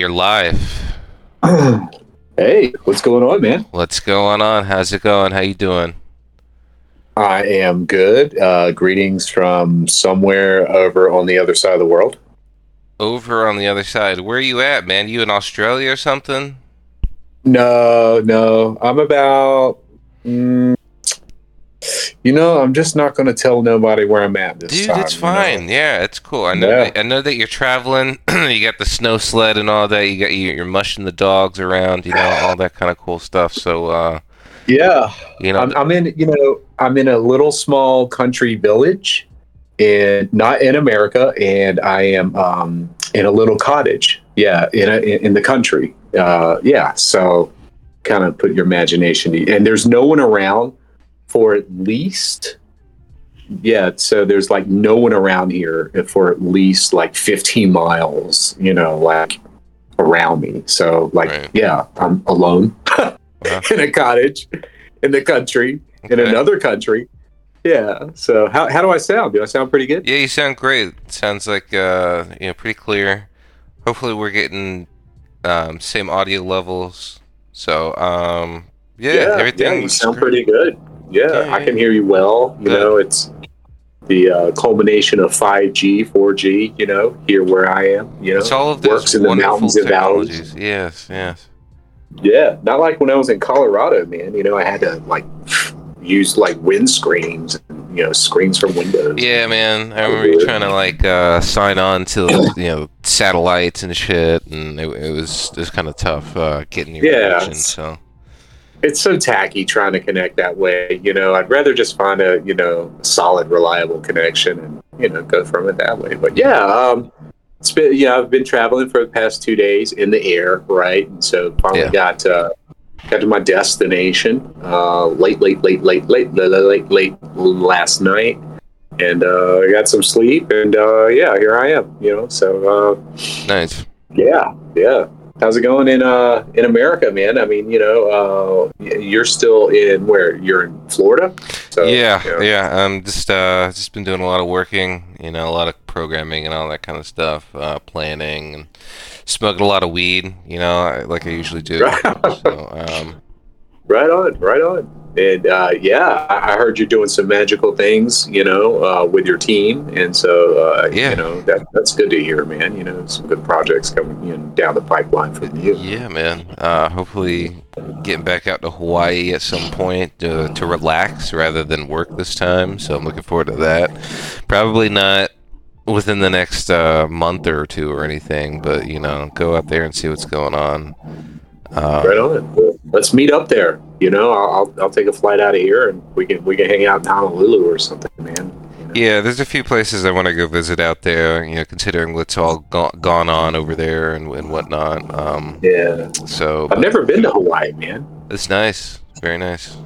We're live. hey, what's going on, man? What's going on? How's it going? How you doing? I am good. Uh, greetings from somewhere over on the other side of the world. Over on the other side. Where are you at, man? You in Australia or something? No, no. I'm about. Mm, you know, I'm just not going to tell nobody where I'm at this Dude, time. it's you know? fine. Yeah, it's cool. I know. Yeah. That, I know that you're traveling. you got the snow sled and all that. You got you- you're mushing the dogs around. You know all that kind of cool stuff. So, uh, Yeah, you know, I'm, I'm in. You know, I'm in a little small country village, and not in America, and I am um, in a little cottage. Yeah, in a, in the country. Uh, yeah, so kind of put your imagination. And there's no one around for at least. Yeah, so there's like no one around here for at least like 15 miles. You know, like around me. So like, Right. yeah, I'm alone in a cottage in the country in another country. Yeah. So how, how do I sound? Do I sound pretty good? Yeah, you sound great. Sounds like uh, you know, pretty clear. Hopefully, we're getting um, same audio levels. So, um, yeah, yeah, everything you sound great. pretty good. Yeah, Yeah, I can hear you well. You Good. know, it's the uh, culmination of 5G, 4G. You know, here where I am. You know, It's all of works in the mountains and valleys. Yes, yes. Yeah, not like when I was in Colorado, man. You know, I had to like use like windscreens, and, you know, screens from windows. Yeah, man. I remember you trying to like uh, sign on to you know satellites and shit, and it, it was it was kind of tough uh, getting your Yeah, it's- So it's so tacky trying to connect that way. You know, I'd rather just find a you know solid, reliable connection and you know go from it that way. But yeah, um, it's been you know I've been traveling for the past two days in the air, right? And so finally Yeah. got uh, got to my destination uh, late, late, late, late, late, late, late, late last night. And uh, I got some sleep, and uh, yeah, here I am. You know, so uh, nice. yeah, yeah. How's it going in uh in America, man? I mean, you know, uh, you're still in where? You're in Florida. So yeah, you know, yeah. I'm just uh just been doing a lot of working, you know, a lot of programming and all that kind of stuff, uh, planning and smoking a lot of weed, you know, like I usually do. so, um, right on, right on. And uh, yeah, I heard you're doing some magical things, you know, uh, with your team, and so uh, Yeah. you know that that's good to hear, man. You know, some good projects coming you know, down the pipeline from you. yeah, man. Uh, hopefully, getting back out to Hawaii at some point to to relax rather than work this time. So I'm looking forward to that. Probably not within the next uh, month or two or anything, but you know, go out there and see what's going on. Uh, Right on. Let's meet up there. You know, I'll, I'll I'll take a flight out of here, and we can we can hang out in Honolulu or something, man. You know? Yeah, there's a few places I want to go visit out there. You know, considering what's all go- gone on over there and, and whatnot. Um, Yeah. so I've never been to Hawaii, man. it's nice, very nice.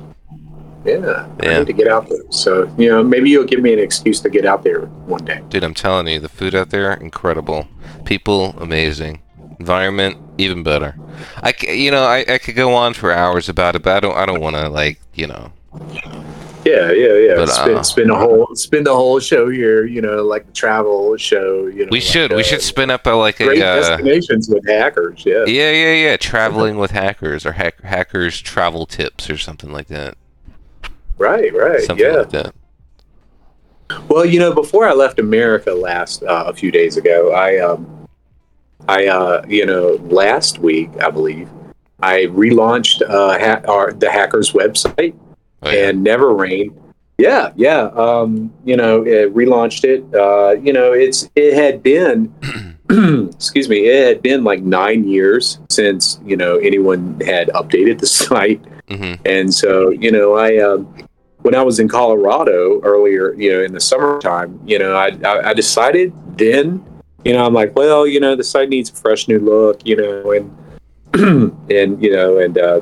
Yeah, I Yeah. need to get out there. So you know, maybe you'll give me an excuse to get out there one day. Dude, I'm telling you, the food out there incredible. People amazing. Environment even better. I you know I, I could go on for hours about it, but I don't I don't want to like you know. Yeah, yeah, yeah. But, spin, uh, spin the whole spin the whole show here. You know, like the travel show. You know, We like, should we uh, should spin up a like great a uh, destinations with hackers. Yeah. yeah yeah yeah traveling with hackers or hack, hackers travel tips or something like that. Right, right. Something yeah. like that. Well, you know, before I left America last uh, a few days ago, I um, I uh, you know, last week I believe I relaunched uh, ha- our, the hackers website. Oh, yeah. and Never Rain. Yeah, yeah. Um, you know, it relaunched it. Uh, you know, it's it had been, excuse me, it had been like nine years since you know anyone had updated the site, Mhm. and so you know, I um, when I was in Colorado earlier, you know, in the summertime, you know, I I, I decided then, you know, I'm like, well, you know, the site needs a fresh new look, you know, and and you know, and uh,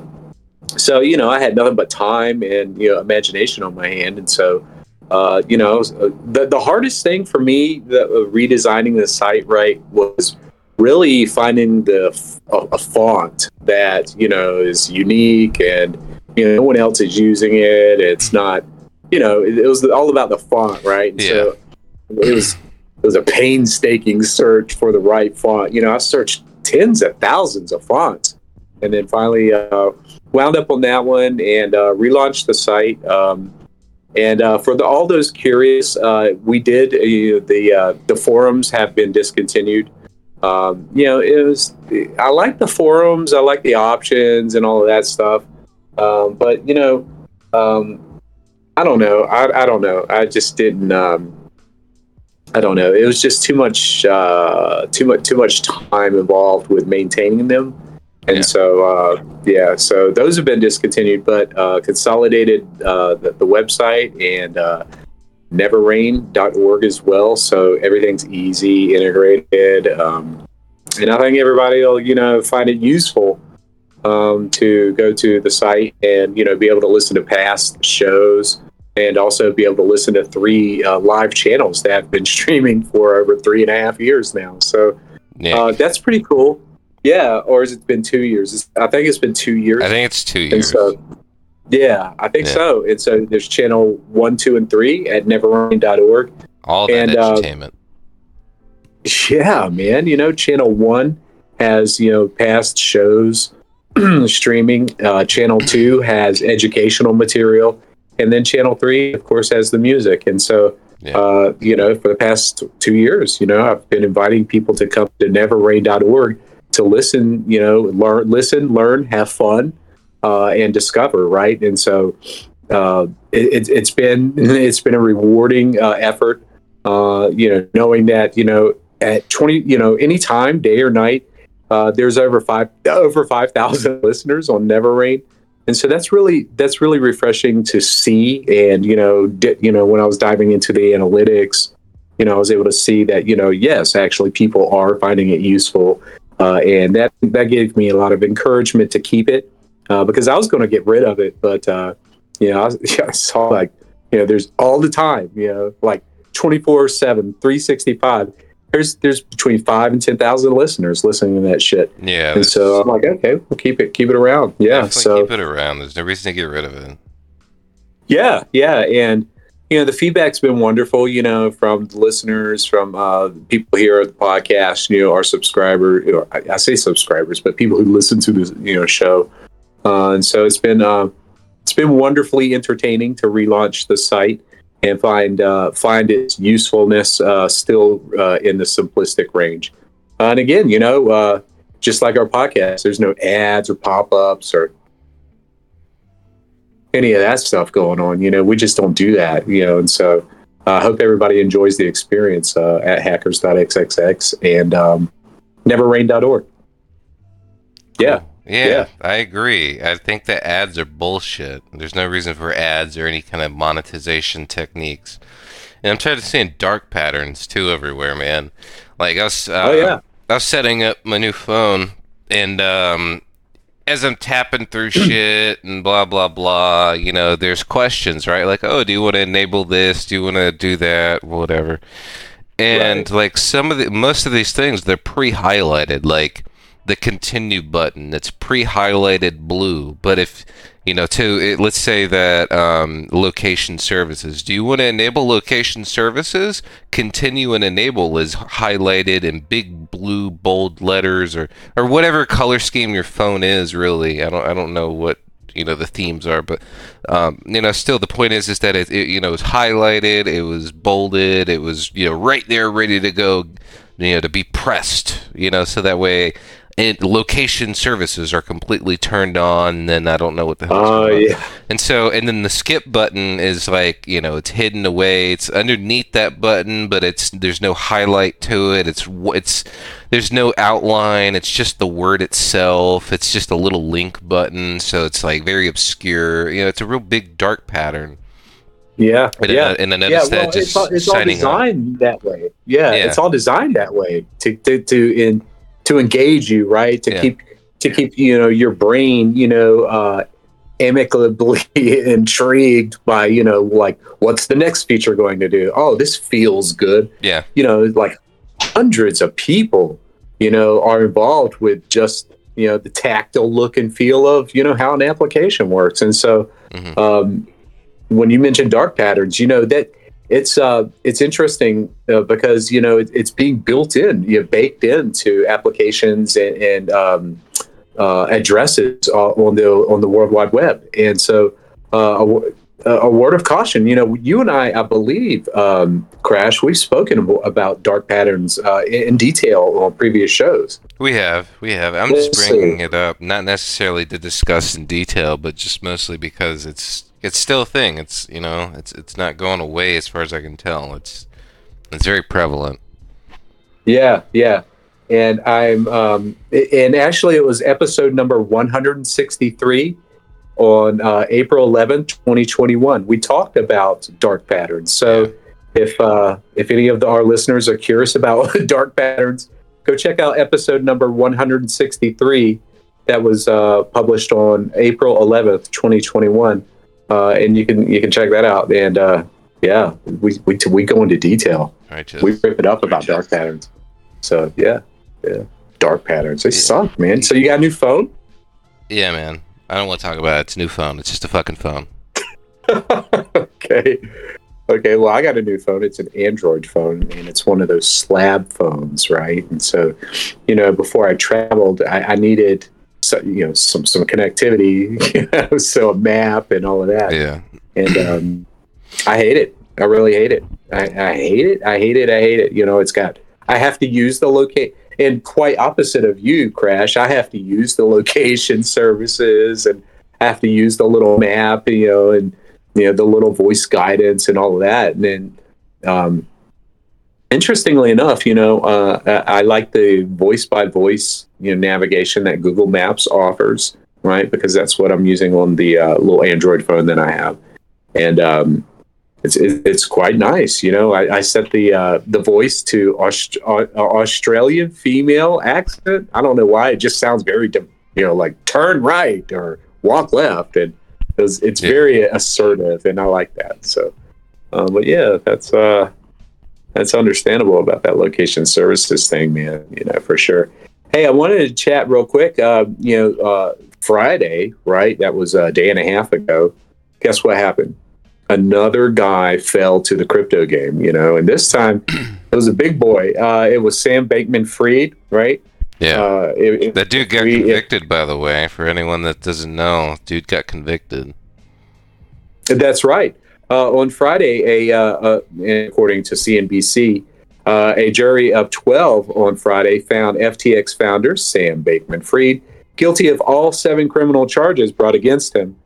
so you know, I had nothing but time and you know imagination on my hand, and so uh, you know, uh, the the hardest thing for me, the, uh, redesigning the site right was really finding the a, a font that you know is unique and you know no one else is using it. It's not you know it, it was all about the font, right? And So it was it was a painstaking search for the right font. You know, I searched tens of thousands of fonts. And then finally uh, wound up on that one and uh, relaunched the site. Um, and uh, for the, all those curious, uh, we did uh, the uh, the forums have been discontinued. Um, you know, it was I like the forums, I like the options and all of that stuff. Um, but you know, um, I don't know. I, I don't know. I just didn't. I don't know. It was just too much, uh, too much, too much time involved with maintaining them, and Yeah. so uh, yeah. So those have been discontinued, but uh, consolidated uh, the, the website and uh, neverrain.org as well. So everything's easy, integrated, um, and I think everybody will you know find it useful um, to go to the site and you know be able to listen to past shows and also be able to listen to three uh, live channels that have been streaming for over three and a half years now. So Yeah. uh, that's pretty cool. Yeah, or has it been two years? It's, I think it's been two years. I think it's two and years. so, yeah, I think Yeah. so. And so there's channel one, two, and three at neverrain.org. All that and, uh, entertainment. Yeah, man. You know, channel one has, you know, past shows streaming. Uh, channel two has educational material. And then channel three, of course, has the music. And so, Yeah. uh, you know, for the past two years, you know, I've been inviting people to come to neverrain.org to listen, you know, learn, listen, learn, have fun, uh, and discover, right? And so, uh, it, it's it's been it's been a rewarding uh, effort. Uh, you know, knowing that you know at twenty, you know, anytime, day or night, uh, there's over five over five thousand listeners on Never Rain, and so that's really that's really refreshing to see. And you know, di- you know, when I was diving into the analytics, you know, I was able to see that you know, yes, actually, people are finding it useful, uh, and that that gave me a lot of encouragement to keep it uh, because I was going to get rid of it, but uh, you know, I, I saw like you know, there's all the time, you know, like 24 7 365 there's there's between five and ten thousand listeners listening to that shit yeah. and so i'm like okay we'll keep it keep it around yeah so keep it around. There's no reason to get rid of it. yeah yeah and you know the feedback's been wonderful you know from the listeners from uh, people here at the podcast you know our subscriber you know, I, I say subscribers but people who listen to this you know show uh, and so it's been uh, it's been wonderfully entertaining to relaunch the site and find uh, find its usefulness uh, still uh, in the simplistic range Uh, and again you know uh, just like our podcast there's no ads or pop-ups or any of that stuff going on. You know, we just don't do that. You know, and so uh, I hope everybody enjoys the experience at hackers.xxx and um, neverrain.org. Yeah. Yeah, Yeah. I agree. I think that ads are bullshit. There's no reason for ads or any kind of monetization techniques. And I'm trying to see dark patterns too everywhere, man. Like I was, uh, Oh, yeah. I was setting up my new phone, and um, as I'm tapping through shit and blah blah blah, you know, there's questions, right? Like, oh, do you want to enable this? Do you want to do that? Whatever. And like some of the most of these things, they're pre-highlighted. Like the continue button, that's pre-highlighted blue. But if you know, to it, let's say that um, location services. Do you want to enable location services? Continue and enable is highlighted in big blue bold letters, or or whatever color scheme your phone is. Really, I don't I don't know what you know the themes are, but um, you know, still the point is is that it, it you know was highlighted, it was bolded, it was you know right there, ready to go, you know, to be pressed. You know, so that way. It, location services are completely turned on, then I don't know what the hell. Ah, oh, yeah. And so, and then the skip button is like, you know, it's hidden away. It's underneath that button, but it's there's no highlight to it. It's it's there's no outline. It's just the word itself. It's just a little link button, so it's like very obscure. You know, it's a real big dark pattern. Yeah. And, yeah. I, and I yeah, noticed well, that just it's all, it's all signing on. designed that way. Yeah, Yeah. it's all designed that way to to to in to engage you, right? To Yeah. keep to keep you know your brain, you know, uh, amicably intrigued by you know like what's the next feature going to do? Oh, this feels good. Yeah, You know, like hundreds of people, you know, are involved with just you know the tactile look and feel of you know how an application works, and so Mhm. um, when you mentioned dark patterns, you know that it's uh, it's interesting uh, because you know it, it's being built in, you know, baked into applications and, and um, uh, addresses on the on the World Wide Web, and so uh, a, a, word of caution. You know, you and I, I believe, um, Crash, we've spoken about dark patterns uh, in, in, detail on previous shows. We have, we have. I'm just bringing it up, not necessarily to discuss in detail, but just mostly because it's it's still a thing. It's you know, it's it's not going away as far as I can tell. It's it's very prevalent. Yeah, yeah. And I'm um, and actually it was episode number 163 on uh, April 11th, 2021. We talked about dark patterns. So if uh, if any of the, our listeners are curious about dark patterns, go check out episode number 163 that was uh, published on April 11th, 2021. Uh, and you can you can check that out. And uh, yeah, we, we we go into detail. Righteous. We rip it up about dark patterns. So yeah, yeah, dark patterns. They yeah. suck, man. So you got a new phone? Yeah, man. I don't want to talk about it. It's a new phone. It's just a fucking phone. okay. Okay, well, I got a new phone. It's an Android phone, and it's one of those slab phones, right? And so, you know, before I traveled, I, I needed, so, you know, some some connectivity, you know, so a map and all of that. Yeah. And um, I hate it. I really hate it. I, I hate it. I hate it. I hate it. You know, it's got. I have to use the locate and quite opposite of you, Crash, I have to use the location services and have to use the little map, you know, and you know the little voice guidance and all of that. And then, um, interestingly enough, you know, uh, I, like the voice by voice, you know, navigation that Google Maps offers, right? Because that's what I'm using on the uh, little Android phone that I have, and um, it's it's quite nice. You know, I, I set the uh, the voice to Aust- uh, Australian female accent. I don't know why. It just sounds very, you know, like turn right or walk left, and it's, it's yeah. very assertive, and I like that. So, um, but yeah, that's uh, that's understandable about that location services thing, man. You know, for sure. Hey, I wanted to chat real quick. Uh, you know, uh, Friday, right? That was a day and a half ago. Guess what happened? another guy fell to the crypto game, you know, and this time it was a big boy. Uh, it was Sam Bankman Fried, right? Yeah. Uh, it, it, that dude got Fried, convicted, it, by the way, for anyone that doesn't know. Dude got convicted. That's right. Uh, on Friday, a uh, uh, according to CNBC, a jury of 12 on Friday found FTX founder Sam Bankman Fried guilty of all seven criminal charges brought against him.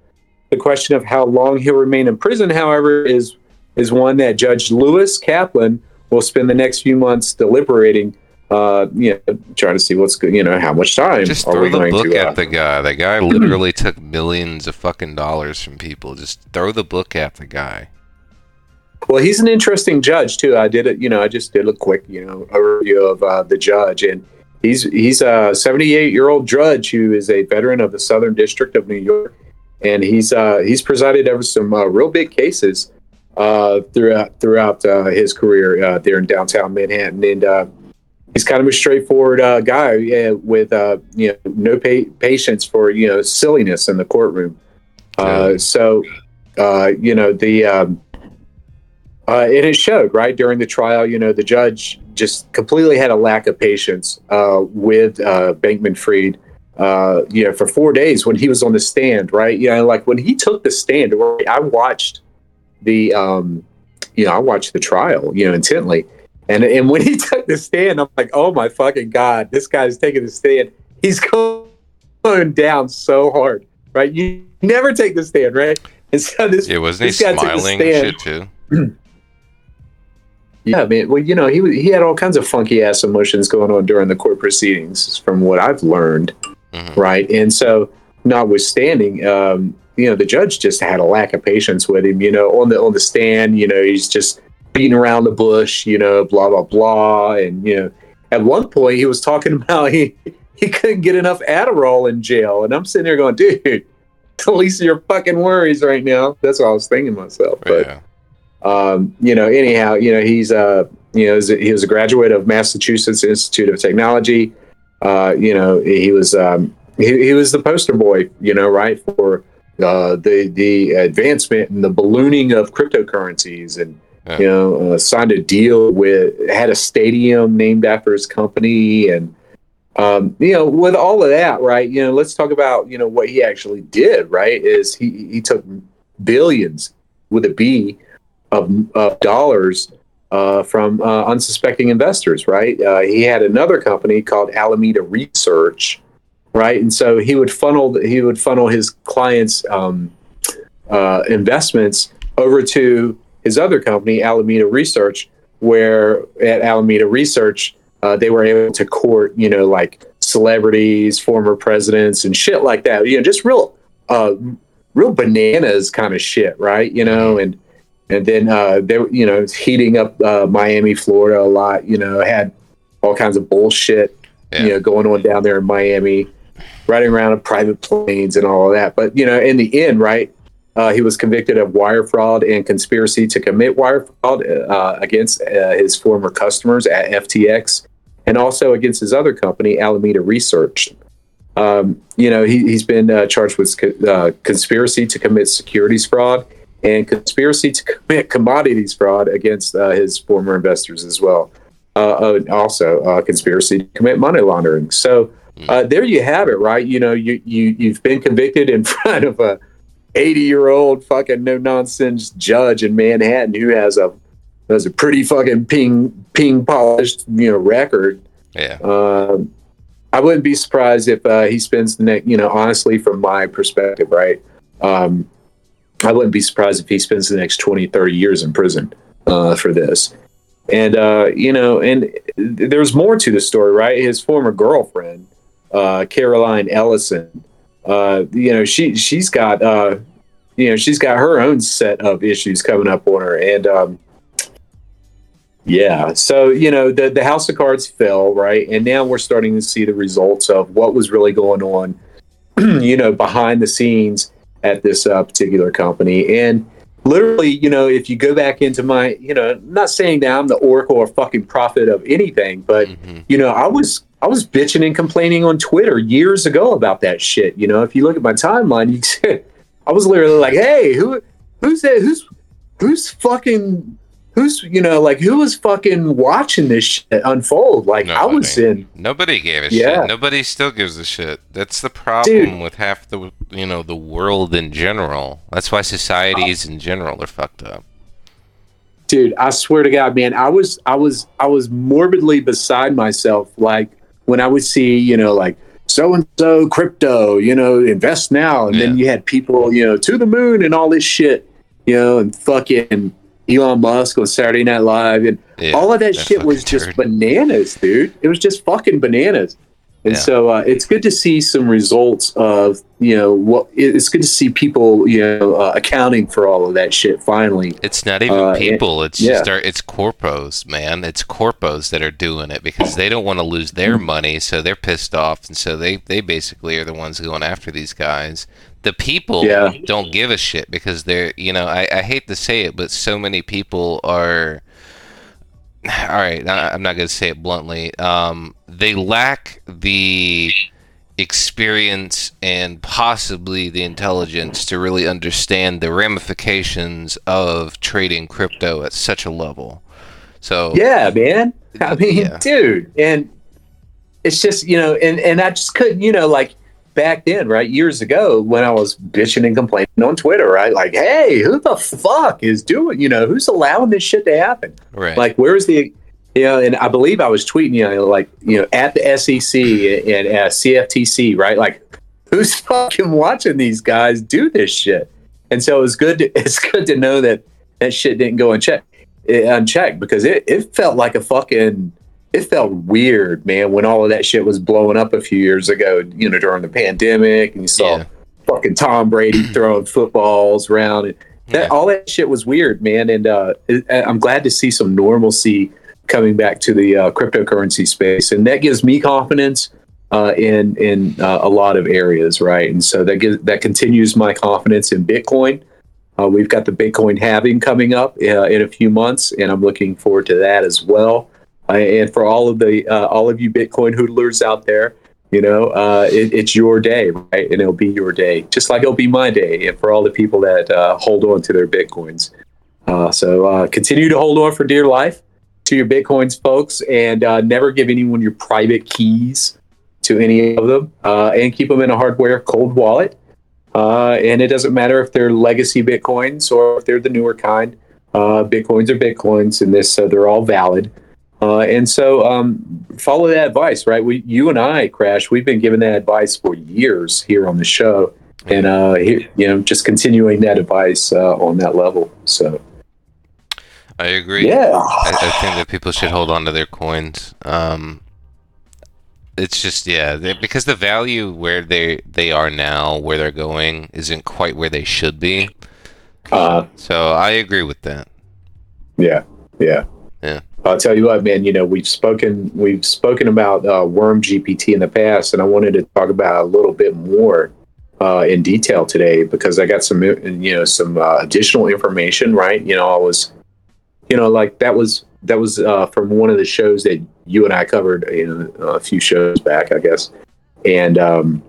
The question of how long he'll remain in prison, however, is is one that Judge Lewis Kaplan will spend the next few months deliberating. Uh, you know, trying to see what's good. You know, how much time just throw the book to, at uh, the guy. The guy literally took millions of fucking dollars from people. Just throw the book at the guy. Well, he's an interesting judge too. I did it. You know, I just did a quick, you know, overview of uh, the judge, and he's he's a 78 year old judge who is a veteran of the Southern District of New York and he's uh, he's presided over some uh, real big cases uh, throughout throughout uh, his career uh, there in downtown Manhattan, and uh, he's kind of a straightforward guy yeah, with you know no pa- patience for you know silliness in the courtroom. so you know the um, uh, it has showed right during the trial. You know, the judge just completely had a lack of patience uh, with uh, Bankman Fried uh, you know, for four days when he was on the stand, right? You know, like when he took the stand, I watched the, um, you know, I watched the trial, you know, intently. And, and when he took the stand, I'm like, oh my fucking God, this guy's taking the stand. He's going down so hard, right? You never take the stand, right? And so this, yeah, wasn't this he smiling shit too? yeah, man. Well, you know, he he had all kinds of funky ass emotions going on during the court proceedings, from what I've learned mm-hmm. right? And so, notwithstanding, um, you know, the judge just had a lack of patience with him. You know, on the on the stand, you know, he's just beating around the bush. You know, blah blah blah, and you know, at one point he was talking about he he couldn't get enough Adderall in jail, and I'm sitting there going, dude, the least your fucking worries right now. That's what I was thinking myself, but. Yeah. Um, you know, anyhow, you know, he's uh, you know, he was a graduate of Massachusetts Institute of Technology. Uh, you know, he was um, he, he, was the poster boy, you know, right for uh, the the advancement and the ballooning of cryptocurrencies and Yeah. You know, uh, signed a deal with had a stadium named after his company, and um, you know, with all of that, right? You know, let's talk about you know what he actually did. Right? Is he he took billions with a B of, of dollars uh, from uh, unsuspecting investors, right? Uh, he had another company called Alameda Research, right? And so he would funnel he would funnel his clients' um, uh, investments over to his other company, Alameda Research, where at Alameda Research uh, they were able to court, you know, like celebrities, former presidents, and shit like that. You know, just real, uh, real bananas kind of shit, right? You know, and and then uh, they were, you know, it's heating up uh, Miami, Florida a lot. You know, had all kinds of bullshit, Yeah. you know, going on down there in Miami, riding around in private planes and all of that. But you know, in the end, right, uh, he was convicted of wire fraud and conspiracy to commit wire fraud uh, against uh, his former customers at FTX, and also against his other company, Alameda Research. Um, you know, he, he's been uh, charged with co- uh, conspiracy to commit securities fraud and conspiracy to commit commodities fraud against uh, his former investors as well. Also, uh, conspiracy to commit money laundering. So uh, there you have it, right? You know, you you you've been convicted in front of a 80 year old fucking no nonsense judge in Manhattan who has a has a pretty fucking ping ping polished you know record. Yeah. Um, I wouldn't be surprised if uh, he spends the next, you know, honestly, from my perspective, right? Um, I wouldn't be surprised if he spends the next 20, 30 years in prison uh, for this. And, uh, you know, and there's more to the story, right? His former girlfriend, uh, Caroline Ellison, uh, you know, she, she's got, uh, you know, she's got her own set of issues coming up on her. And, um, yeah. So, you know, the, the House of Cards fell, right? And now we're starting to see the results of what was really going on, you know, behind the scenes at this uh, particular company. And literally, you know, if you go back into my, you know, not saying that I'm the oracle or fucking prophet of anything, but, Mhm. you know, I was. I was bitching and complaining on Twitter years ago about that shit. You know, if you look at my timeline, you I was literally like, "Hey, who, who's that? Who's, who's fucking, who's, you know, like who was fucking watching this shit unfold? Like I was Nobody. in, Nobody gave a Yeah. shit. Nobody still gives a shit. That's the problem with half the you know the world in general. That's why societies in general are fucked up. dude. I swear to God, man, I was, I was, I was morbidly beside myself. Like when I would see, you know, like so and so crypto, you know, invest now, and then you had people, you know, to the moon and all this shit, you know, and fucking Elon Musk on Saturday Night Live and Yeah, all of that that shit was just turd. bananas, dude. It was just fucking bananas. And Yeah. so uh, it's good to see some results of you know what it's good to see people you know uh, accounting for all of that shit finally. It's not even Uh, people. It's yeah. just our, it's corpos, man. It's corpos that are doing it because they don't want to lose their money, so they're pissed off, and so they they basically are the ones going after these guys. The people Yeah. don't give a shit because they're you know I, I hate to say it, but so many people are. All right, I- I'm not going to say it bluntly. Um, they lack the experience and possibly the intelligence to really understand the ramifications of trading crypto at such a level. So Yeah, man. I mean, Yeah. dude, and it's just you know, and and I just couldn't, you know, like back then, right, years ago, when I was bitching and complaining on Twitter, right, like, hey, who the fuck is doing, you know, who's allowing this shit to happen? right, Like, where's the, you know, and I believe I was tweeting, you know, like, you know, at the SEC and uh, CFTC, right, like, who's fucking watching these guys do this shit? And so it was good. To, it's good to know that that shit didn't go unchecked, unchecked because it, it felt like a fucking. It felt weird, man, when all of that shit was blowing up a few years ago. You know, during the pandemic, and you saw Yeah. fucking Tom Brady throwing footballs around. And that Yeah. all that shit was weird, man. And uh, I'm glad to see some normalcy coming back to the uh, cryptocurrency space, and that gives me confidence uh, in in uh, a lot of areas, right? And so that gives that continues my confidence in Bitcoin. Uh, we've got the Bitcoin halving coming up uh, in a few months, and I'm looking forward to that as well. And for all of the uh, all of you Bitcoin hodlers out there, you know, uh, it, it's your day, right? And it'll be your day, just like it'll be my day. And for all the people that uh, hold on to their Bitcoins, so continue to hold on for dear life to your bitcoins, folks, and never give anyone your private keys to any of them, and keep them in a hardware cold wallet. Uh, and it doesn't matter if they're legacy bitcoins or if they're the newer kind. Uh, bitcoins are bitcoins, and this so they're all valid. Uh, and so um, follow that advice, right? We, you and I, Crash, we've been giving that advice for years here on the show, and uh, here, you know, just continuing that advice uh, on that level. So I agree. yeah, I, I think that people should hold on to their coins. Um, it's just yeah, because the value where they they are now, where they're going, isn't quite where they should be. uh, So I agree with that. yeah, yeah. Yeah. I'll tell you what, man. You know, we've spoken we've spoken about uh, Worm GPT in the past, and I wanted to talk about a little bit more uh, in detail today because I got some you know some uh, additional information. Right, you know, I was, you know, like that was that was uh, from one of the shows that you and I covered know, a few shows back, I guess, and um,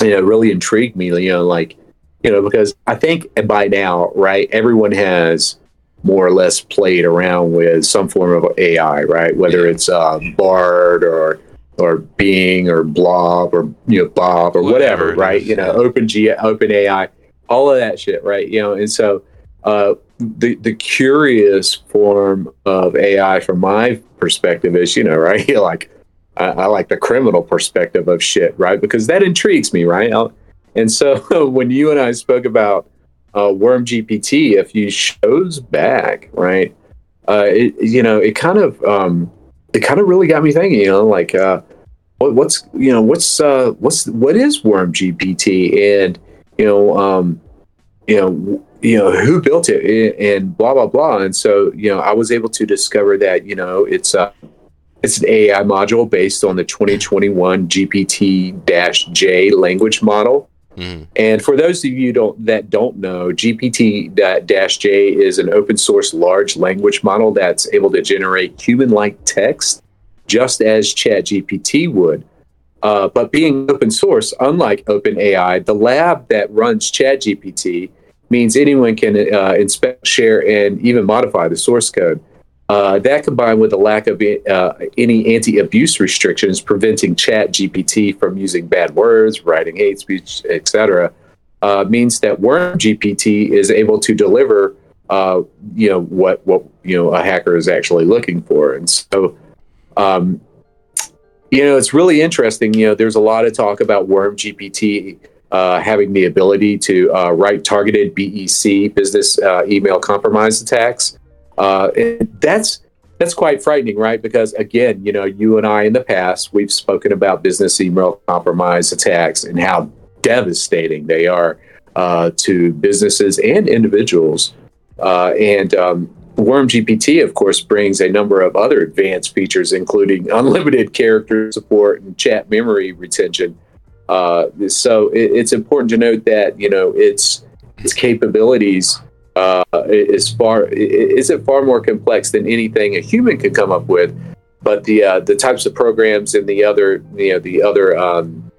you know, it really intrigued me. You know, like you know, because I think by now, right, everyone has more or less played around with some form of AI, right? Whether it's uh, Bard or or Bing or Blob or you know Bob or Whatever whatever, right? You know, yeah. Open G, Open AI, all of that shit, right? You know, and so uh, the the curious form of AI, from my perspective, is you know, right? like I, I like the criminal perspective of shit, right? Because that intrigues me, right? I'll, and so when you and I spoke about uh, Worm GPT, a few shows back, right? Uh, it, you know, it kind of um, it kind of really got me thinking. You know, like uh, what, what's you know what's uh, what's what is Worm GPT, and you know, um, you know, you know who built it, and blah blah blah. And so you know, I was able to discover that you know it's uh, it's an AI module based on the 2021 GPT-J language model. Mhm. And for those of you don't that don't know, GPT-J is an open source large language model that's able to generate human-like text, just as ChatGPT would. Uh, but being open source, unlike OpenAI, the lab that runs ChatGPT means anyone can uh, inspect, share, and even modify the source code. Uh, that combined with the lack of uh, any anti-abuse restrictions preventing chat gpt from using bad words writing hate speech etc uh, means that worm gpt is able to deliver uh, you know what what you know a hacker is actually looking for. And so um, you know it's really interesting you know there's a lot of talk about worm gpt uh, having the ability to uh, write targeted bec business email compromise attacks uh, and that's that's quite frightening, right? Because again, you know, you and I in the past we've spoken about business email compromise attacks and how devastating they are uh, to businesses and individuals. Uh, and um, Worm GPT, of course, brings a number of other advanced features, including unlimited character support and chat memory retention. Uh, so it, it's important to note that you know its its capabilities uh, is far is it far more complex than anything a human could come up with. But the uh, the types of programs and the other you know the other um,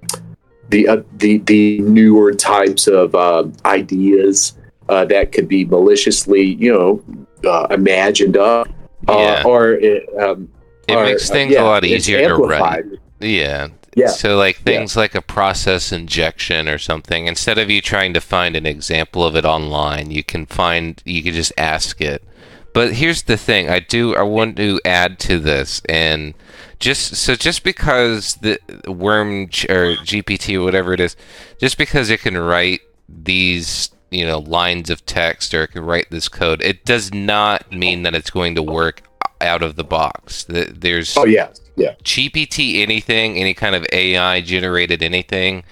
the uh, the the newer types of uh, ideas uh, that could be maliciously you know uh, imagined up uh, Yeah. or um, It are- makes things yeah, a lot easier to write. Yeah. Yeah. So like things like a process injection or something, instead of you trying to find an example of it online, you can find you can just ask it. But here's the thing, I do I want to add to this and just so just because the worm or GPT or whatever it is, just because it can write these you know lines of text or it can write this code, it does not mean that it's going to work out of the box. There's Oh yeah, yeah. GPT anything, any kind of AI generated anything,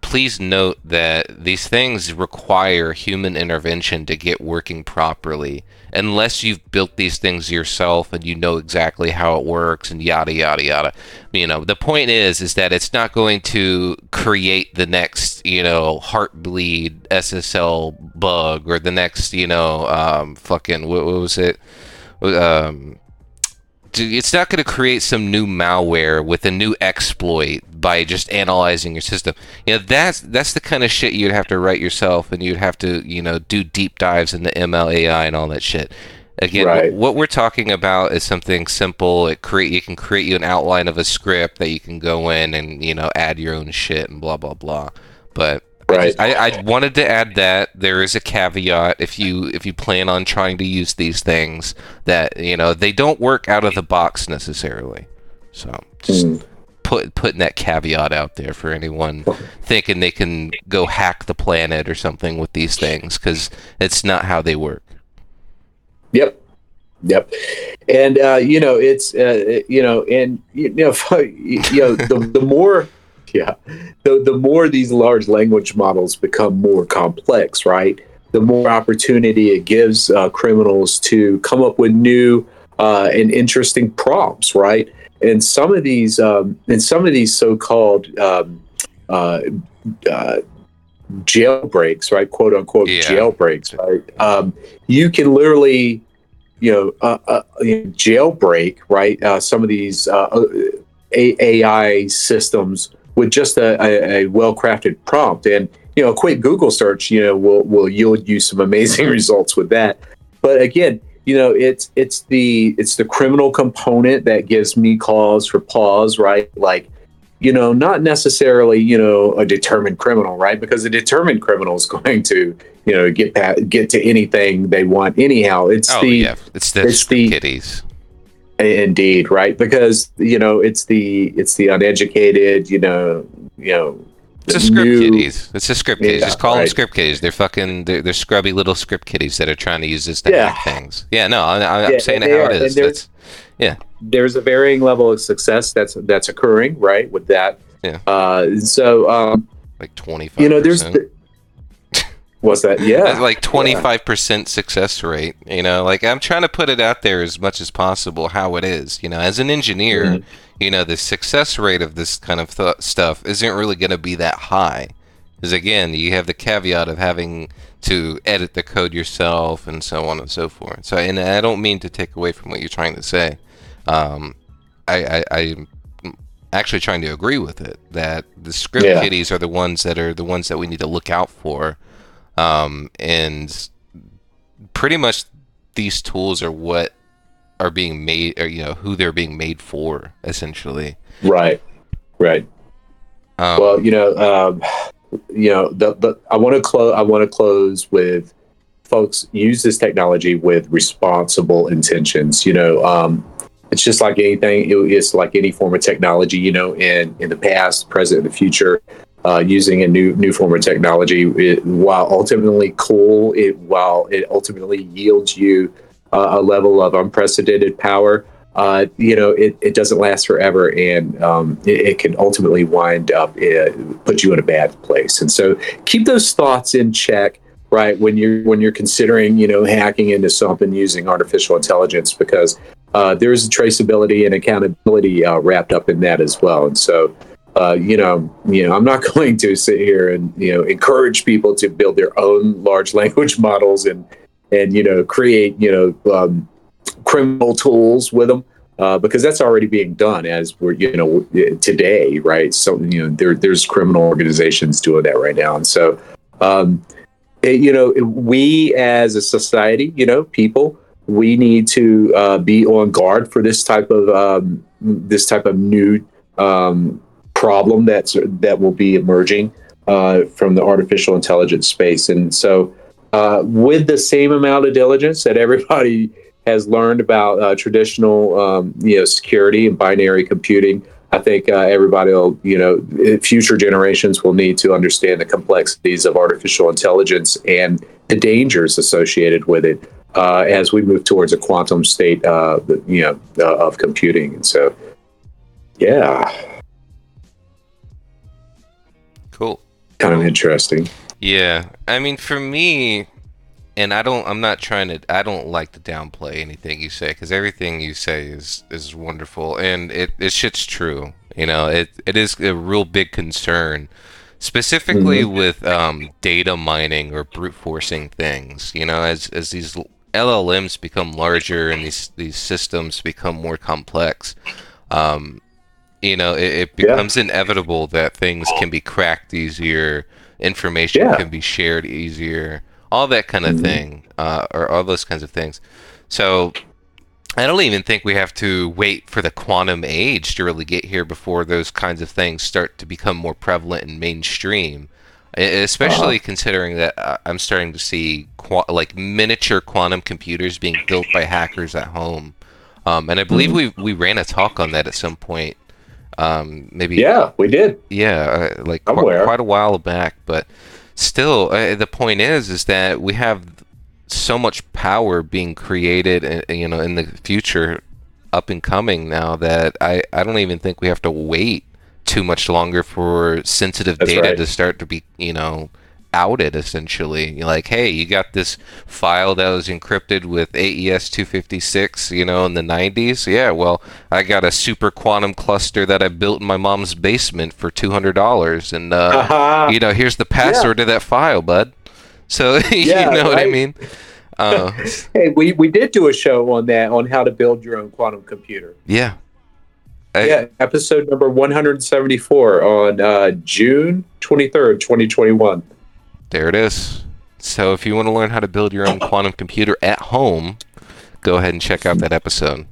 please note that these things require human intervention to get working properly. Unless you've built these things yourself and you know exactly how it works and yada yada yada. You know, the point is is that it's not going to create the next, you know, heartbleed SSL bug or the next, you know, um fucking what, what was it? Um it's not going to create some new malware with a new exploit by just analyzing your system. You know, that's that's the kind of shit you'd have to write yourself, and you'd have to you know do deep dives into MLAI and all that shit. Again, Right. what we're talking about is something simple. It create you can create you an outline of a script that you can go in and you know add your own shit and blah blah blah. But Right. I, I wanted to add that there is a caveat if you if you plan on trying to use these things that you know they don't work out of the box necessarily. So just Mm. put putting that caveat out there for anyone thinking they can go hack the planet or something with these things because it's not how they work. Yep. Yep. And uh, you know, it's uh, you know, and you know, you know, the, the more yeah, the the more these large language models become more complex, right? The more opportunity it gives uh, criminals to come up with new uh, and interesting prompts, right? And some of these, um, and some of these so-called um, uh, uh, jailbreaks, right? "Quote unquote" Yeah. jailbreaks, right? Um, you can literally, you know, uh, uh, jailbreak, right? Uh, some of these A- AI systems with just a, a, a well-crafted prompt, and you know, a quick Google search, you know, will will yield you some amazing results with that. But again, you know, it's it's the it's the criminal component that gives me cause for pause, right? Like you know, not necessarily, you know, a determined criminal, right? Because a determined criminal is going to, you know, get pat, get to anything they want anyhow. It's Oh the yeah, it's the it's the- kitties. Indeed, right? Because you know, it's the it's the uneducated, you know, you know, It's a script new- kitties. It's a script kiddies. Yeah, Just call them script kitties. They're fucking. They're, they're scrubby little script kiddies that are trying to use this to Yeah. hack things. Yeah, no, I, I'm Yeah, saying it how are, it is. there's- That's There's a varying level of success that's that's occurring, right? With that, Yeah. Uh, so um, like twenty five. you know, there's the, what's that? Yeah, like 25% success rate you know like i'm trying to put it out there as much as possible how it is you know as an engineer Mhm. you know the success rate of this kind of th- stuff isn't really going to be that high because again you have the caveat of having to edit the code yourself and so on and so forth so and i don't mean to take away from what you're trying to say um, I, I, i'm actually trying to agree with it that the script Yeah. kiddies are the ones that are the ones that we need to look out for um, and pretty much these tools are what are being made or you know who they're being made for essentially right, right. um, well, you know, um, you know, the, the I want to close. I want to close with folks use this technology with responsible intentions. You know, um, it's just like anything. It, it's like any form of technology. You know, in in the past, present, and the future. Uh, using a new new form of technology, it, while ultimately cool, it while it ultimately yields you uh, a level of unprecedented power uh, you know, it, it doesn't last forever and um, it, it can ultimately wind up, uh, put you in a bad place. And so keep those thoughts in check, right? When you're, when you're considering, you know, hacking into something using artificial intelligence, because uh, there's traceability and accountability uh, wrapped up in that as well. And so, uh, you know, you know, I'm not going to sit here and, you know, encourage people to build their own large language models and, and, you know, create, you know, um, criminal tools with them uh, because that's already being done as we're you know today right? So you know there there's criminal organizations doing that right now. And so um, it- you know we as a society you know people we need to uh, be on guard for this type of um, this type of new um, problem that's that will be emerging uh, from the artificial intelligence space and so uh, with the same amount of diligence that everybody has learned about uh, traditional, um, you know, security and binary computing. I think uh, everybody will, you know, future generations will need to understand the complexities of artificial intelligence and the dangers associated with it uh, as we move towards a quantum state, uh, you know, of computing. And so, yeah, kind of interesting. Yeah, I mean, for me, and I don't, I'm not trying to, I don't like to downplay anything you say because everything you say is is wonderful and it it shit's true. You know, it it is a real big concern, specifically with um, data mining or brute forcing things. You know, as as these LLMs become larger and these these systems become more complex, um, you know, it, it Yeah. becomes inevitable that things can be cracked easier, information Yeah. can be shared easier, all that kind of Mhm. thing, uh, or all those kinds of things. So I don't even think we have to wait for the quantum age to really get here before those kinds of things start to become more prevalent and mainstream. Especially considering that uh, I'm starting to see qua- like miniature quantum computers being built by hackers at home, um, and I believe we we ran a talk on that at some point. Um, maybe Yeah, we did. yeah, uh, like qu- quite a while back. But still, uh, the point is, is that we have so much power being created, uh, you know, in the future, up and coming now that I I don't even think we have to wait too much longer for sensitive That's data right. to start to be, you know. Outed essentially, You're like, hey, you got this file that was encrypted with AES 256, you know, in the 90s. Yeah, well, I got a super quantum cluster that I built in my mom's basement for two hundred dollars, and uh, Haha. you know, here's the password to that file, bud. So Yeah, you know what I mean? Uh, hey, we, we did do a show on that on how to build your own quantum computer. yeah, I- yeah, episode number 174 on uh, June 23rd, 2021. There it is. So if you want to learn how to build your own quantum computer at home, go ahead and check out that episode.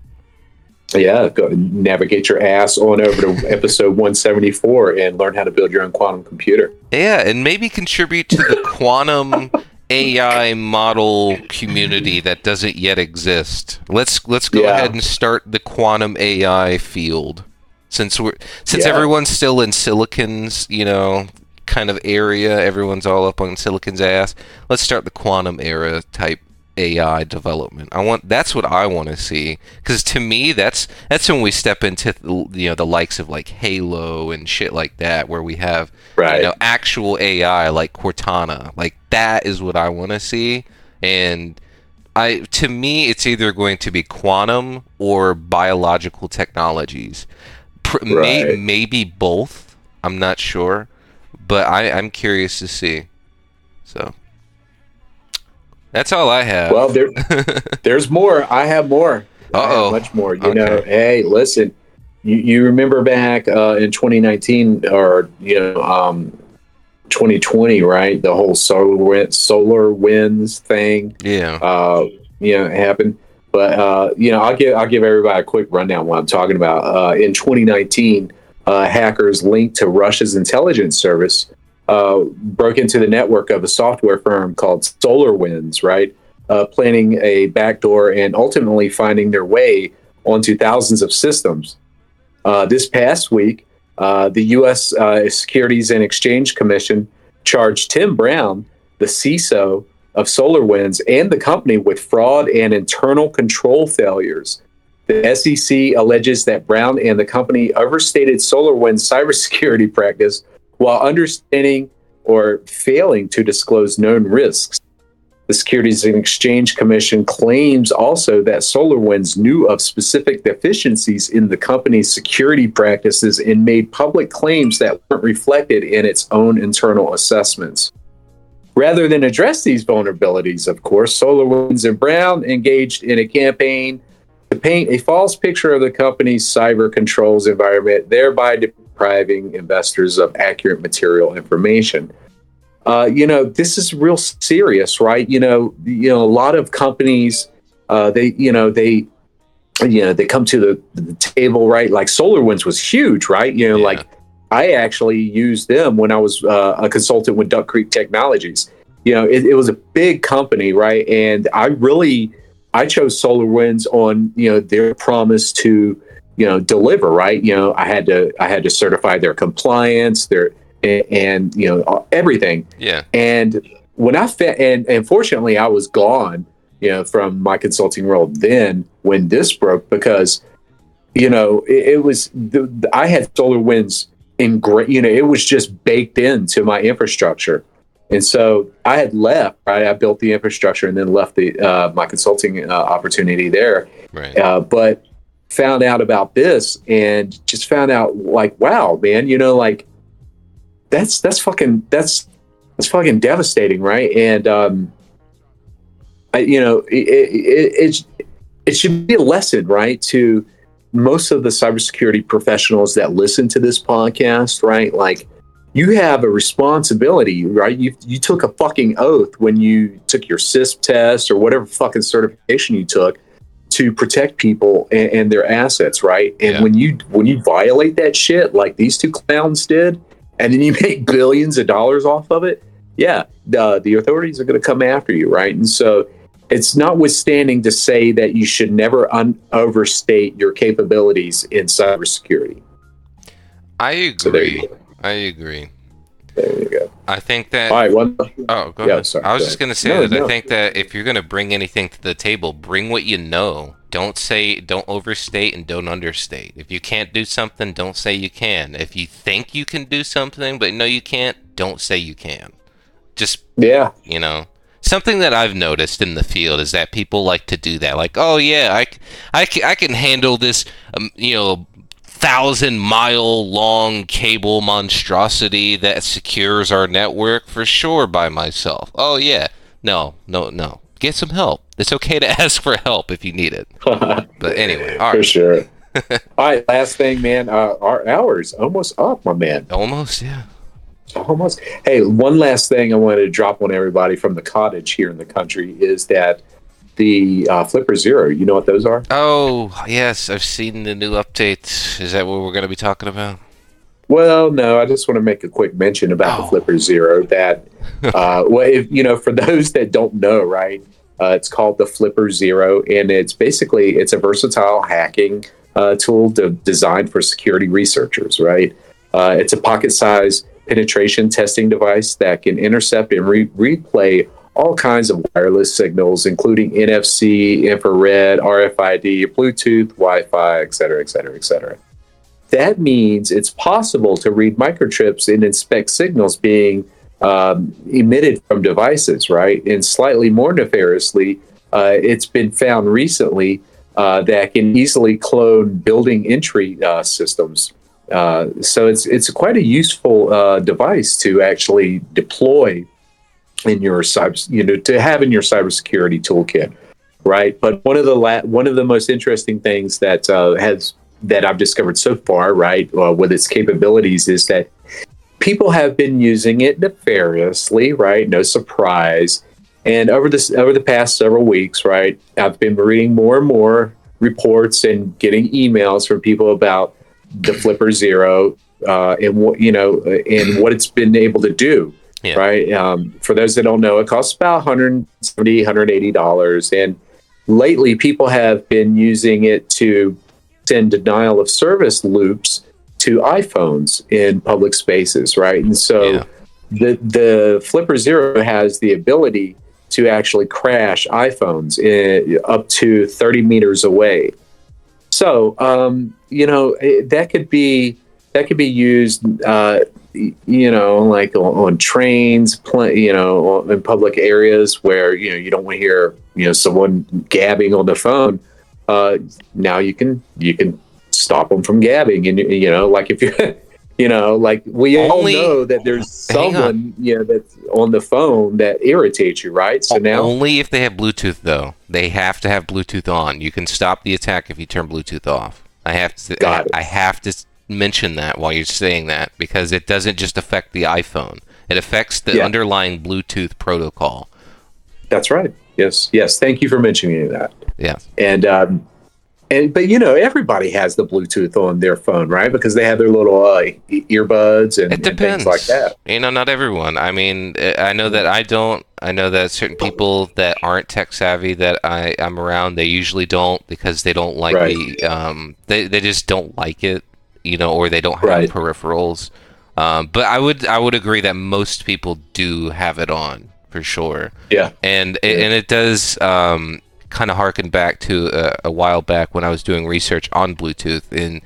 Yeah, go navigate your ass on over to episode 174 and learn how to build your own quantum computer. Yeah, and maybe contribute to the quantum AI model community that doesn't yet exist. Let's let's go Yeah. ahead and start the quantum AI field. Since we're since Yeah. everyone's still in silicon's, you know, kind of area, everyone's all up on silicon's ass. Let's start the quantum era type AI development. I want that's what I want to see because to me that's that's when we step into you know the likes of like Halo and shit like that where we have Right. you know actual AI like Cortana. Like that is what I want to see and I to me it's either going to be quantum or biological technologies. Pr- may, maybe both. I'm not sure, but I I'm curious to see. So that's all I have. Well, there, there's more. I have more. Uh-oh. much more. You Okay. know, hey, listen, you, you remember back uh, in 2019 or, you know, um, 2020, right? The whole solar, wind, SolarWinds thing. yeah. uh, you know, happened. But uh, you know, I'll give I'll give everybody a quick rundown what I'm talking about. Uh, in 2019, uh, hackers linked to Russia's intelligence service uh, broke into the network of a software firm called SolarWinds, right? Uh, planning a backdoor and ultimately finding their way onto thousands of systems. Uh, this past week, uh, the U.S. Uh, Securities and Exchange Commission charged Tim Brown, the CISO of SolarWinds, and the company with fraud and internal control failures. The SEC alleges that Brown and the company overstated SolarWinds' cybersecurity practice while understanding or failing to disclose known risks. The Securities and Exchange Commission claims also that SolarWinds knew of specific deficiencies in the company's security practices and made public claims that weren't reflected in its own internal assessments. Rather than address these vulnerabilities, of course, SolarWinds and Brown engaged in a campaign to paint a false picture of the company's cyber controls environment, thereby depriving investors of accurate material information uh, you know, this is real serious, right? You know, you know, a lot of companies, uh, they, you know, they, you know, they come to the, the table, right? Like SolarWinds was huge, right? You know, Yeah. like I actually used them when I was uh, a consultant with Duck Creek Technologies. You know, it, it was a big company, right? And I really, I chose SolarWinds on you know their promise to you know deliver, right? You know, I had to I had to certify their compliance, their and, and you know everything. Yeah. And when I fa- and and fortunately I was gone, you know, from my consulting role then when this broke because you know it, it was the, the- I had SolarWinds in great, you know, it was just baked into my infrastructure. And so I had left, right? I built the infrastructure and then left the uh, my consulting uh, opportunity there Right. uh, but found out about this and just found out like wow man you know like that's that's fucking that's that's fucking devastating right and um I, you know, it, it, it, it should be a lesson, right, to most of the cybersecurity professionals that listen to this podcast, right? Like, you have a responsibility, right? You you took a fucking oath when you took your CISSP test or whatever fucking certification you took to protect people and, and their assets, right? And Yeah. when you when you violate that shit like these two clowns did, and then you make billions of dollars off of it, yeah, the the authorities are going to come after you, right? And so it's notwithstanding to say that you should never un- overstate your capabilities in cybersecurity. I agree. So there you go. I agree. There you go. I think that. All right, one. Oh, go Yeah, ahead. sorry, I was just gonna say No, that I think that if you're gonna bring anything to the table, bring what you know. Don't say, don't overstate, and don't understate. If you can't do something, don't say you can. If you think you can do something but no, you can't, don't say you can. Just Yeah, you know something that i've noticed in the field is that people like to do that like oh yeah I can handle this um, you know thousand mile long cable monstrosity that secures our network for sure by myself oh yeah no no no get some help it's okay to ask for help if you need it but anyway all for right sure. All right, last thing, man. Uh, our hours almost up, my man. almost yeah Almost. Hey, one last thing I wanted to drop on everybody from the cottage here in the country is that the uh, Flipper Zero. You know what those are? oh yes i've seen the new update is that what we're going to be talking about Well, no, I just want to make a quick mention about Oh. the Flipper Zero. That, uh, well, if you know, for those that don't know, right, uh, it's called the Flipper Zero, and it's basically it's a versatile hacking uh, tool to, designed for security researchers. Right, uh, it's a pocket-sized penetration testing device that can intercept and re- replay all kinds of wireless signals, including NFC, infrared, RFID, Bluetooth, Wi-Fi, et cetera, et cetera, et cetera that means it's possible to read microchips and inspect signals being um, emitted from devices, right? And slightly more nefariously, uh, it's been found recently uh, that can easily clone building entry uh, systems. Uh, so it's it's quite a useful uh, device to actually deploy in your cyber, you know, to have in your cybersecurity toolkit, right? But one of the la- one of the most interesting things that uh, has that I've discovered so far, right, uh, with its capabilities, is that people have been using it nefariously, right? No surprise. And over this over the past several weeks, right, I've been reading more and more reports and getting emails from people about the Flipper Zero uh, and what you know and what it's been able to do. Yeah. Right. Um, for those that don't know, it costs about 170 180 dollars, and lately people have been using it to send denial of service loops to iPhones in public spaces, right? And so Yeah. the the Flipper Zero has the ability to actually crash iPhones in, up to 30 meters away. So, um, you know, it, that could be that could be used, uh, you know, like on, on trains, pl- you know, in public areas where you know you don't want to hear you know someone gabbing on the phone. Uh, now you can you can stop them from gabbing, and you know, like if you. You know, like we Only- all know that there's someone, you know, that's on the phone that irritates you, right? So now, Only if they have Bluetooth, though. They have to have Bluetooth on. You can stop the attack if you turn Bluetooth off. I have to. It. I have to mention that while you're saying that because it doesn't just affect the iPhone. It affects the Yeah. underlying Bluetooth protocol. that's right. Yes, yes. Thank you for mentioning that. Yeah. and um, and but you know everybody has the Bluetooth on their phone, right? Because they have their little uh, earbuds and, It and things like that. You know, not everyone. I mean, uh, I know that I don't. I know that certain people that aren't tech savvy that I I'm around, they usually don't because they don't like Right. the um they they just don't like it, you know, or they don't have Right. peripherals. Um, but I would I would agree that most people do have it on for sure, Yeah, and and it does um kind of harken back to a, a while back when I was doing research on Bluetooth and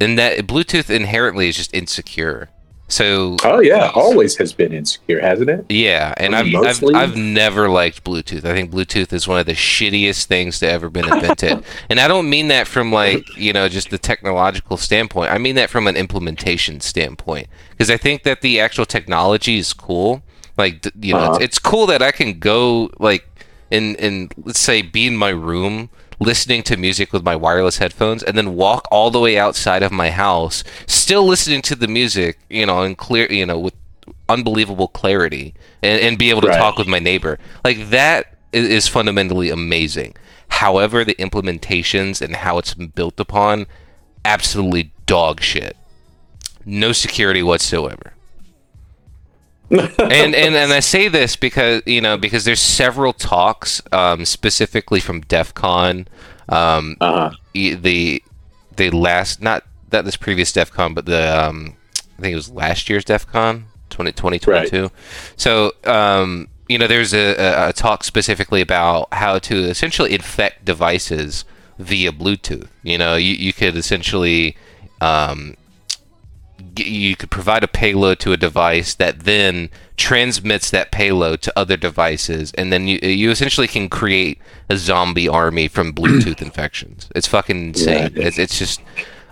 and that Bluetooth inherently is just insecure. So oh yeah, always has been insecure, hasn't it? yeah, and I I've, I've I've never liked Bluetooth. I think Bluetooth is one of the shittiest things to ever been invented. and I don't mean that from like, you know, just the technological standpoint. I mean that from an implementation standpoint because I think that the actual technology is cool. Like, you know, Uh-huh. it's, it's cool that I can go like and and let's say be in my room listening to music with my wireless headphones and then walk all the way outside of my house still listening to the music you know and clear you know with unbelievable clarity and, and be able to Right. talk with my neighbor. Like that is, is fundamentally amazing. However the implementations and how it's been built upon absolutely dog shit. No security whatsoever and and and I say this because you know because there's several talks um, specifically from DEF CON, um, Uh-huh. the the last not that this previous DEF CON but the um, I think it was last year's DEF CON 20, 2022. So um, you know there's a, a, a talk specifically about how to essentially infect devices via Bluetooth. You know you you could essentially um, you could provide a payload to a device that then transmits that payload to other devices, and then you you essentially can create a zombie army from Bluetooth infections. It's fucking insane. Yeah. It's, it's just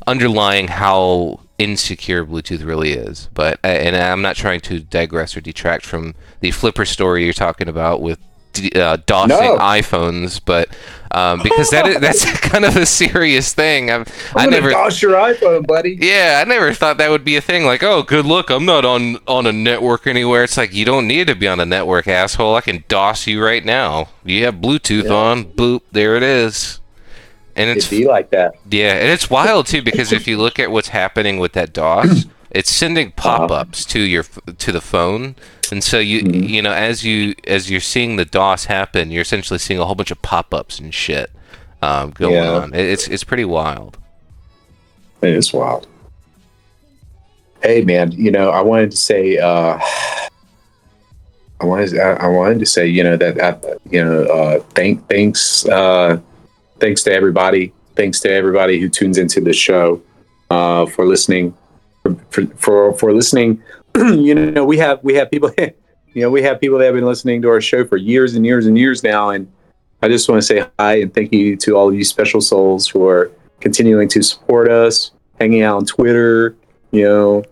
underlying how insecure Bluetooth really is. But uh, and I'm not trying to digress or detract from the flipper story you're talking about with. Uh, DOSing No. iPhones, but um, because that is, that's kind of a serious thing. I've, I I'm gonna never, DOS your iPhone, buddy. yeah, I never thought that would be a thing. Like, oh, good look, I'm not on on a network anywhere. It's like you don't need to be on a network, asshole. I can DOS you right now. You have Bluetooth Yeah. on, boop, there it is. And it's It'd be like that. yeah, and it's wild too because if you look at what's happening with that DOS, it's sending Uh-huh. pop-ups to your to the phone, and so you Mhm. you know as you as you're seeing the DOS happen, you're essentially seeing a whole bunch of pop-ups and shit um, going Yeah. on. It's it's pretty wild. It is wild. Hey man, you know, I wanted to say uh I wanted I, I wanted to say, you know, that, that you know, uh thank thanks uh thanks to everybody. Thanks to everybody who tunes into the show uh for listening for for for, listening. you know, we have we have people you know, we have people that have been listening to our show for years and years and years now and I just want to say hi and thank you to all of you special souls for continuing to support us, hanging out on Twitter, you know,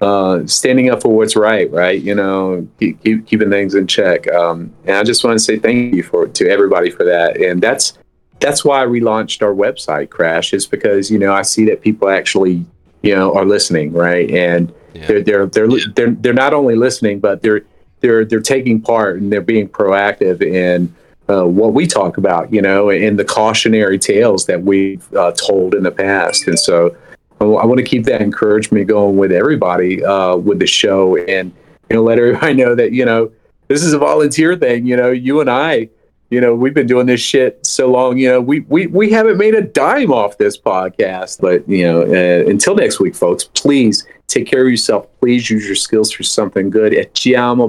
uh, standing up for what's right, right? You know, keep, keep, keeping things in check. Um, and I just want to say thank you for to everybody for that. And that's that's why we launched our website, Crash, is because you know I see that people actually you know are listening, right? And Yeah. they're they're they're, they're they're not only listening, but they're they're they're taking part and they're being proactive in uh, what we talk about, you know, in the cautionary tales that we've uh, told in the past. And so I want to keep that encouragement going with everybody uh, with the show and, you know, let everybody know that, you know, this is a volunteer thing. You know, you and I, you know, we've been doing this shit so long, you know, we, we, we haven't made a dime off this podcast. But, you know, uh, until next week, folks, please take care of yourself. Please use your skills for something good. E ci amo.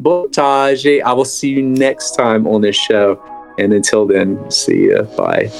Botage. I will see you next time on this show. And until then, see ya. Bye.